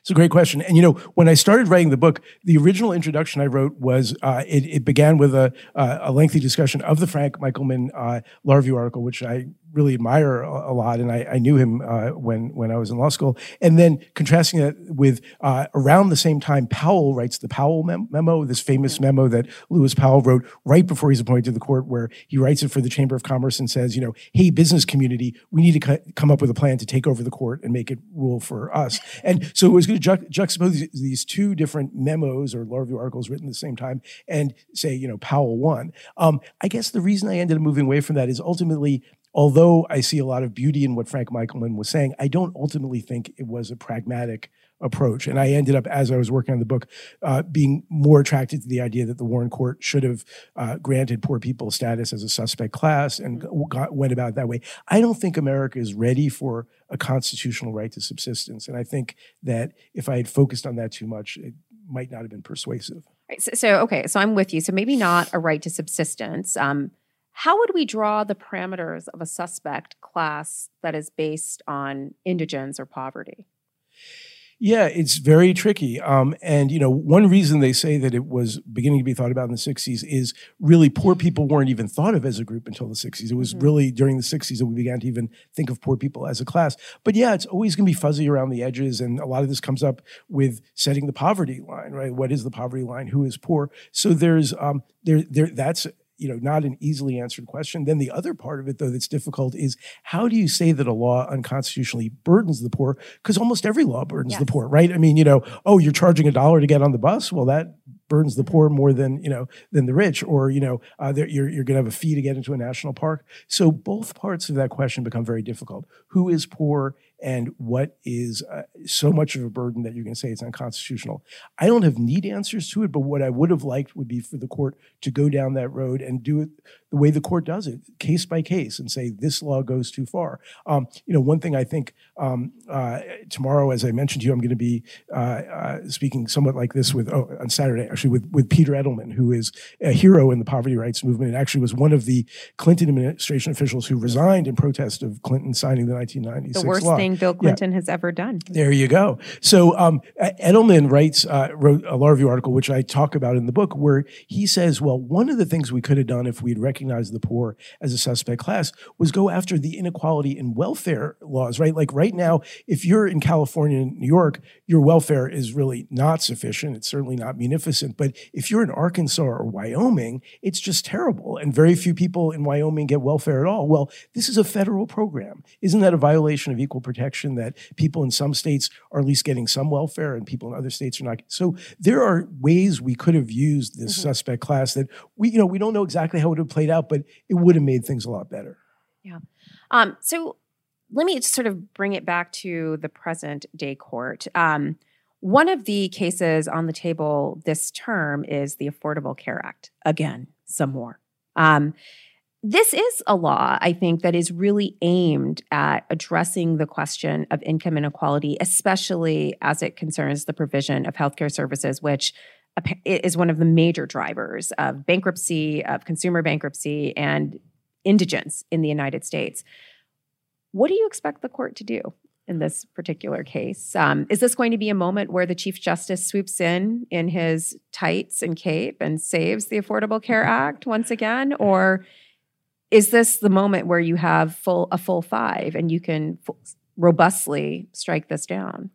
It's a great question. And you know, when I started writing the book, the original introduction I wrote was uh, it, it began with a, uh, a lengthy discussion of the Frank Michelman uh, review article, which I really admire a, a lot, and I, I knew him uh, when when I was in law school. And then contrasting that with uh, around the same time, Powell writes the Powell mem- memo, this famous memo that Lewis Powell wrote right before he's appointed to the court, where he writes it for the Chamber of Commerce and says, you know, hey, business community, we need to co- come up with a plan to take over the court and make it rule for us. And so it was going to ju- juxtapose these, these two different memos or law review articles written at the same time and say, you know, Powell won. Um, I guess the reason I ended up moving away from that is ultimately although I see a lot of beauty in what Frank Michelman was saying, I don't ultimately think it was a pragmatic approach. And I ended up, as I was working on the book, uh, being more attracted to the idea that the Warren Court should have uh, granted poor people status as a suspect class and got, went about it that way. I don't think America is ready for a constitutional right to subsistence. And I think that if I had focused on that too much, it might not have been persuasive. Right, so, so, okay, so I'm with you. So maybe not a right to subsistence. Um, how would we draw the parameters of a suspect class that is based on indigence or poverty? Yeah, it's very tricky. Um, and, you know, one reason they say that it was beginning to be thought about in the 60s is really poor people weren't even thought of as a group until the 60s. It was Mhm. really during the 60s that we began to even think of poor people as a class. But yeah, it's always going to be fuzzy around the edges. And a lot of this comes up with setting the poverty line, right? What is the poverty line? Who is poor? So there's, um, there, there, that's, you know, not an easily answered question. Then the other part of it, though, that's difficult is how do you say that a law unconstitutionally burdens the poor? Because almost every law burdens the poor, right? I mean, you know, oh, you're charging a dollar to get on the bus. Well, that burdens the poor more than you know than the rich, or you know, uh, you're you're going to have a fee to get into a national park. So both parts of that question become very difficult. Who is poor, and what is uh, so much of a burden that you're going to say it's unconstitutional. I don't have neat answers to it, but what I would have liked would be for the court to go down that road and do it the way the court does it, case by case, and say this law goes too far. Um, you know, one thing I think um, uh, tomorrow, as I mentioned to you, I'm going to be uh, uh, speaking somewhat like this with oh, on Saturday actually with with Peter Edelman, who is a hero in the poverty rights movement and actually was one of the Clinton administration officials who resigned in protest of Clinton signing the 1996 The worst law. thing Bill Clinton yeah. has ever done. There you go. So um, Edelman writes uh, wrote a law review article, which I talk about in the book, where he says, well, one of the things we could have done if we'd recognized the poor as a suspect class was go after the inequality in welfare laws, right? Like right now, if you're in California and New York, your welfare is really not sufficient. It's certainly not munificent. But if you're in Arkansas or Wyoming, it's just terrible. And very few people in Wyoming get welfare at all. Well, this is a federal program. Isn't that a violation of equal protection that people in some states are at least getting some welfare and people in other states are not? So there are ways we could have used this mm-hmm. suspect class that we, you know, we don't know exactly how it would have played out, but it would have made things a lot better. Yeah. Um, so let me just sort of bring it back to the present day court. Um, one of the cases on the table this term is the Affordable Care Act. Again, some more. Um, this is a law, I think, that is really aimed at addressing the question of income inequality, especially as it concerns the provision of healthcare services, which is one of the major drivers of bankruptcy, of consumer bankruptcy, and indigence in the United States. What do you expect the court to do in this particular case? Um, is this going to be a moment where the Chief Justice swoops in in his tights and cape and saves the Affordable Care Act once again, or is this the moment where you have full a full five and you can f- robustly strike this down?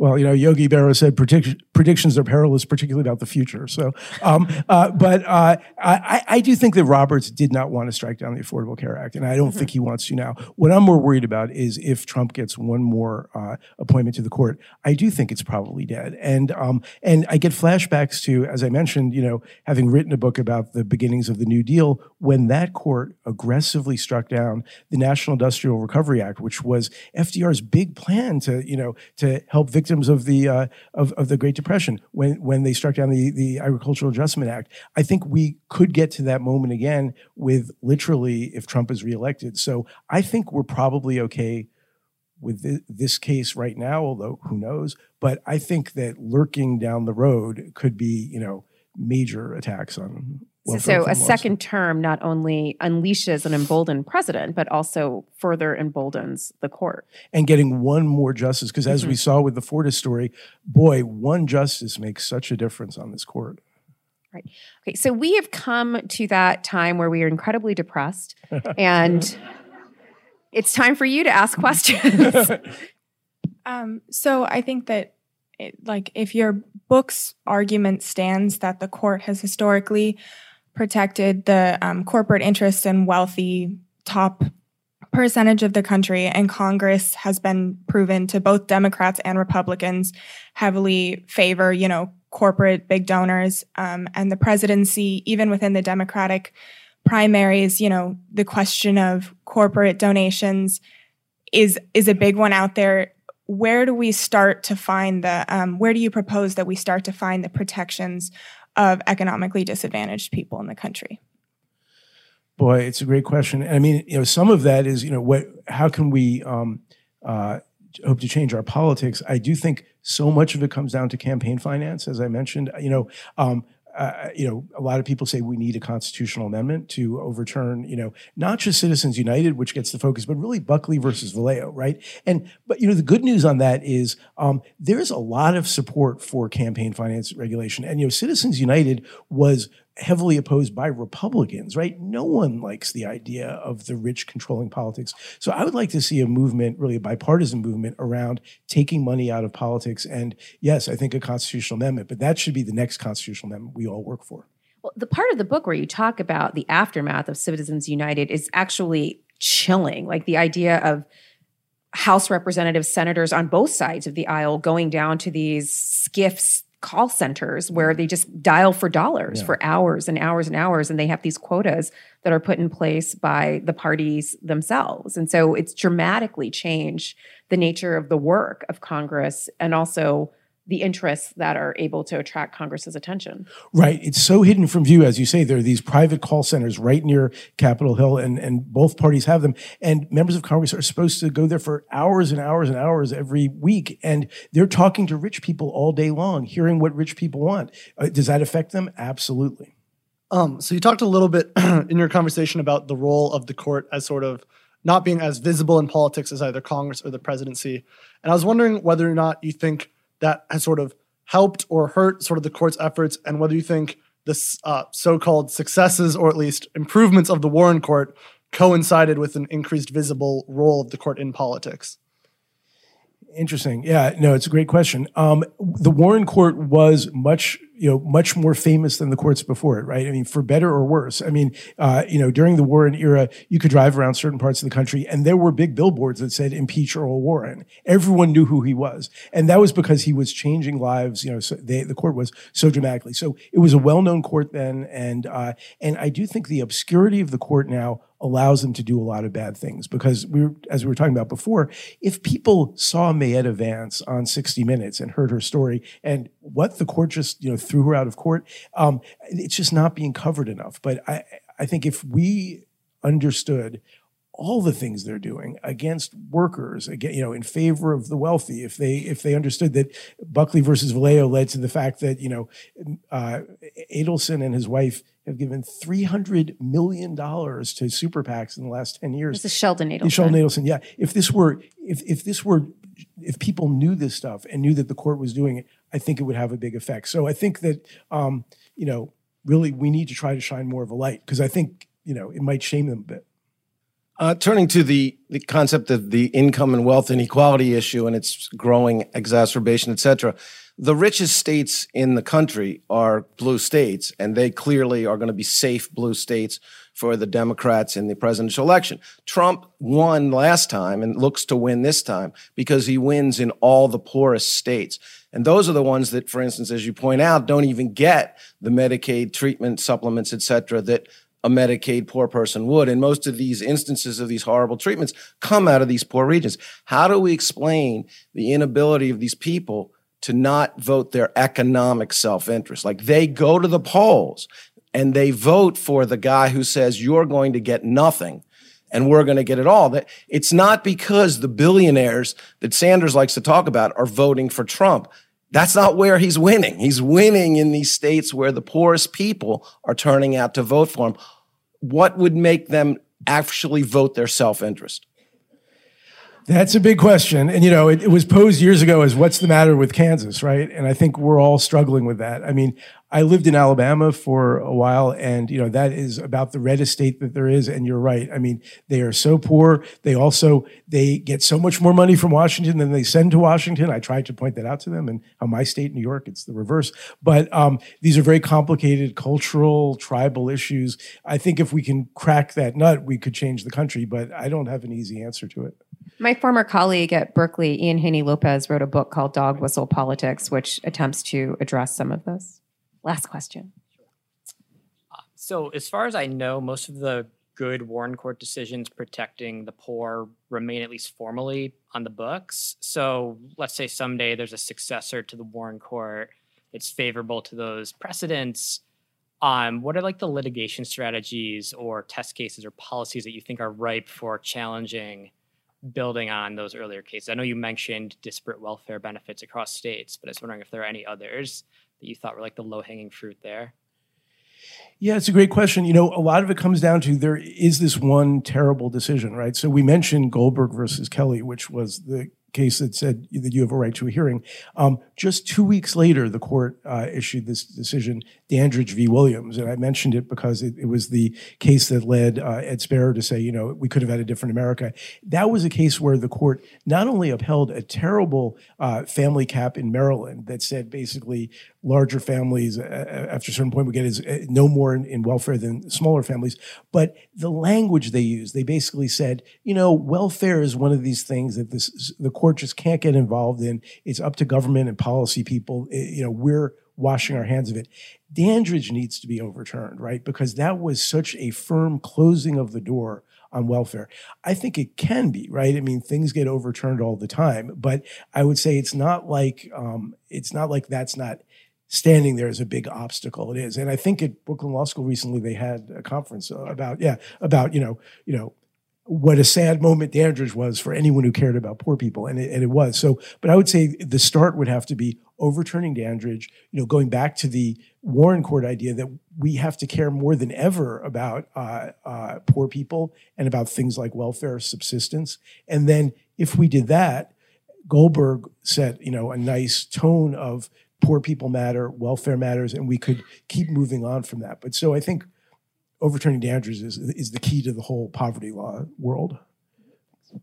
Well, you know, Yogi Berra said predict- predictions are perilous, particularly about the future. So, um, uh, but uh, I, I, do think that Roberts did not want to strike down the Affordable Care Act, and I don't mm-hmm. think he wants to now. What I'm more worried about is if Trump gets one more uh, appointment to the court. I do think it's probably dead, and um, and I get flashbacks to, as I mentioned, you know, having written a book about the beginnings of the New Deal when that court aggressively struck down the National Industrial Recovery Act, which was FDR's big plan to, you know, to help victims victims of the uh, of, of the Great Depression when when they struck down the the Agricultural Adjustment Act. I think we could get to that moment again with literally if Trump is reelected. So I think we're probably okay with this case right now, although who knows? But I think that lurking down the road could be you know major attacks on so, so a second term not only unleashes an emboldened president, but also further emboldens the court. And getting one more justice, because as mm-hmm. we saw with the Fortas story, boy, one justice makes such a difference on this court. Right. Okay. So we have come to that time where we are incredibly depressed, and it's time for you to ask questions. um, so I think that it, like if your book's argument stands that the court has historically protected the um, corporate interests and wealthy top percentage of the country, and Congress has been proven to both Democrats and Republicans heavily favor, you know, corporate big donors. Um, and the presidency, even within the Democratic primaries, you know, the question of corporate donations is is a big one out there. Where do we start to find the? Um, where do you propose that we start to find the protections of economically disadvantaged people in the country? Boy, it's a great question. I mean, you know, some of that is, you know, what? How can we um, uh, hope to change our politics? I do think so much of it comes down to campaign finance, as I mentioned. You know, um, uh, you know, a lot of people say we need a constitutional amendment to overturn, you know, not just Citizens United, which gets the focus, but really Buckley versus Valeo, right? And but you know, the good news on that is um, there's a lot of support for campaign finance regulation, and you know, Citizens United was heavily opposed by Republicans, right? No one likes the idea of the rich controlling politics. So I would like to see a movement, really a bipartisan movement around taking money out of politics. And yes, I think a constitutional amendment, but that should be the next constitutional amendment we all work for. Well, the part of the book where you talk about the aftermath of Citizens United is actually chilling. Like the idea of House representatives, senators on both sides of the aisle going down to these SCIFs call centers where mm. they just dial for dollars Yeah. for hours and hours and hours and they have these quotas that are put in place by the parties themselves and so it's dramatically changed the nature of the work of congress and also the interests that are able to attract congress's attention Right. It's so hidden from view, as you say. There are these private call centers right near Capitol Hill, and, and both parties have them. And members of Congress are supposed to go there for hours and hours and hours every week. And they're talking to rich people all day long, hearing what rich people want. Uh, does that affect them? Absolutely. Um, so you talked a little bit in your conversation about the role of the court as sort of not being as visible in politics as either Congress or the presidency. And I was wondering whether or not you think that has sort of helped or hurt sort of the court's efforts, and whether you think this uh, so-called successes or at least improvements of the Warren Court coincided with an increased visible role of the court in politics. Interesting. Yeah, no, it's a great question. Um, the Warren Court was much, you know, much more famous than the courts before it, right? I mean, for better or worse. I mean, uh, you know, during the Warren era, you could drive around certain parts of the country, and there were big billboards that said "Impeach Earl Warren." Everyone knew who he was, and that was because he was changing lives. You know, so they, the court was so dramatically. So it was a well-known court then, and uh, and I do think the obscurity of the court now allows them to do a lot of bad things because we were, as we were talking about before, if people saw Maetta Vance on 60 Minutes and heard her story and what the court just, you know, threw her out of court, um, it's just not being covered enough. But I, I think if we understood all the things they're doing against workers, again, you know, in favor of the wealthy. If they if they understood that Buckley versus Valeo led to the fact that you know uh, Adelson and his wife have given three hundred million dollars to super PACs in the last ten years. this is sheldon Adelson. Sheldon Adelson. Yeah. If this were, if if this were, if people knew this stuff and knew that the court was doing it, I think it would have a big effect. So I think that, um, you know, really we need to try to shine more of a light because I think you know it might shame them a bit. Uh, turning to the, the concept of the income and wealth inequality issue and its growing exacerbation, et cetera, the richest states in the country are blue states, and they clearly are going to be safe blue states for the Democrats in the presidential election. Trump won last time and looks to win this time because he wins in all the poorest states. And those are the ones that, for instance, as you point out, don't even get the Medicaid treatment supplements, et cetera, that a Medicaid poor person would. And most of these instances of these horrible treatments come out of these poor regions. How do we explain the inability of these people to not vote their economic self interest? Like they go to the polls and they vote for the guy who says, you're going to get nothing and we're going to get it all. That it's not because the billionaires that Sanders likes to talk about are voting for Trump. That's not where he's winning. He's winning in these states where the poorest people are turning out to vote for him. What would make them actually vote their self interest? That's a big question. And, you know, it, it was posed years ago as what's the matter with Kansas, right? And I think we're all struggling with that. I mean, I lived in Alabama for a while, and, you know, that is about the reddest state that there is. And you're right. I mean, they are so poor. They also, they get so much more money from Washington than they send to Washington. I tried to point that out to them. And how my state, New York, it's the reverse. But um, these are very complicated cultural, tribal issues. I think if we can crack that nut, we could change the country. But I don't have an easy answer to it. My former colleague at Berkeley, Ian Haney Lopez, wrote a book called Dog Whistle Politics, which attempts to address some of this. Last question. So, as far as I know, most of the good Warren Court decisions protecting the poor remain at least formally on the books. So, let's say someday there's a successor to the Warren Court that's favorable to those precedents. Um, what are like the litigation strategies or test cases or policies that you think are ripe for challenging building on those earlier cases? I know you mentioned disparate welfare benefits across states, but I was wondering if there are any others that you thought were like the low hanging fruit there. Yeah, it's a great question. You know, a lot of it comes down to there is this one terrible decision, right? So we mentioned Goldberg versus Kelly, which was the case that said that you have a right to a hearing. Um, just two weeks later, the court uh, issued this decision, Dandridge v. Williams, and I mentioned it because it, it was the case that led uh, Ed Sparer to say, you know, we could have had a different America. That was a case where the court not only upheld a terrible uh, family cap in Maryland that said basically larger families uh, after a certain point would get is uh, no more in, in welfare than smaller families, but the language they used, they basically said, you know, welfare is one of these things that this the court just can't get involved in. It's up to government and policy people. It- you know, we're washing our hands of it. Dandridge needs to be overturned, right? Because that was such a firm closing of the door on welfare. I think it can be, right? I mean, things get overturned all the time, but I would say it's not like um, it's not like that's not standing there as a big obstacle. It is, and I think at Brooklyn Law School recently they had a conference uh, about yeah about you know you know what a sad moment Dandridge was for anyone who cared about poor people, and it, and it was. So, but I would say the start would have to be overturning Dandridge. You know, going back to the Warren Court idea that we have to care more than ever about uh, uh, poor people and about things like welfare, subsistence, and then if we did that, Goldberg set you know a nice tone of poor people matter, welfare matters, and we could keep moving on from that. But so I think overturning Dandridge is, is the key to the whole poverty law world. All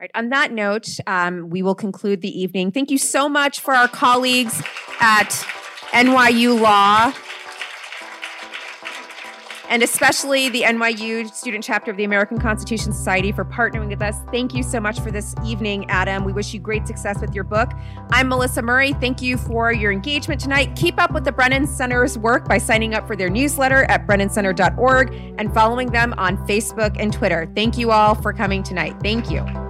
right. On that note, um, we will conclude the evening. Thank you so much for our colleagues at NYU Law, and especially the NYU student chapter of the American Constitution Society for partnering with us. Thank you so much for this evening, Adam. We wish you great success with your book. I'm Melissa Murray. Thank you for your engagement tonight. Keep up with the Brennan Center's work by signing up for their newsletter at brennancenter.org and following them on Facebook and Twitter. Thank you all for coming tonight. Thank you.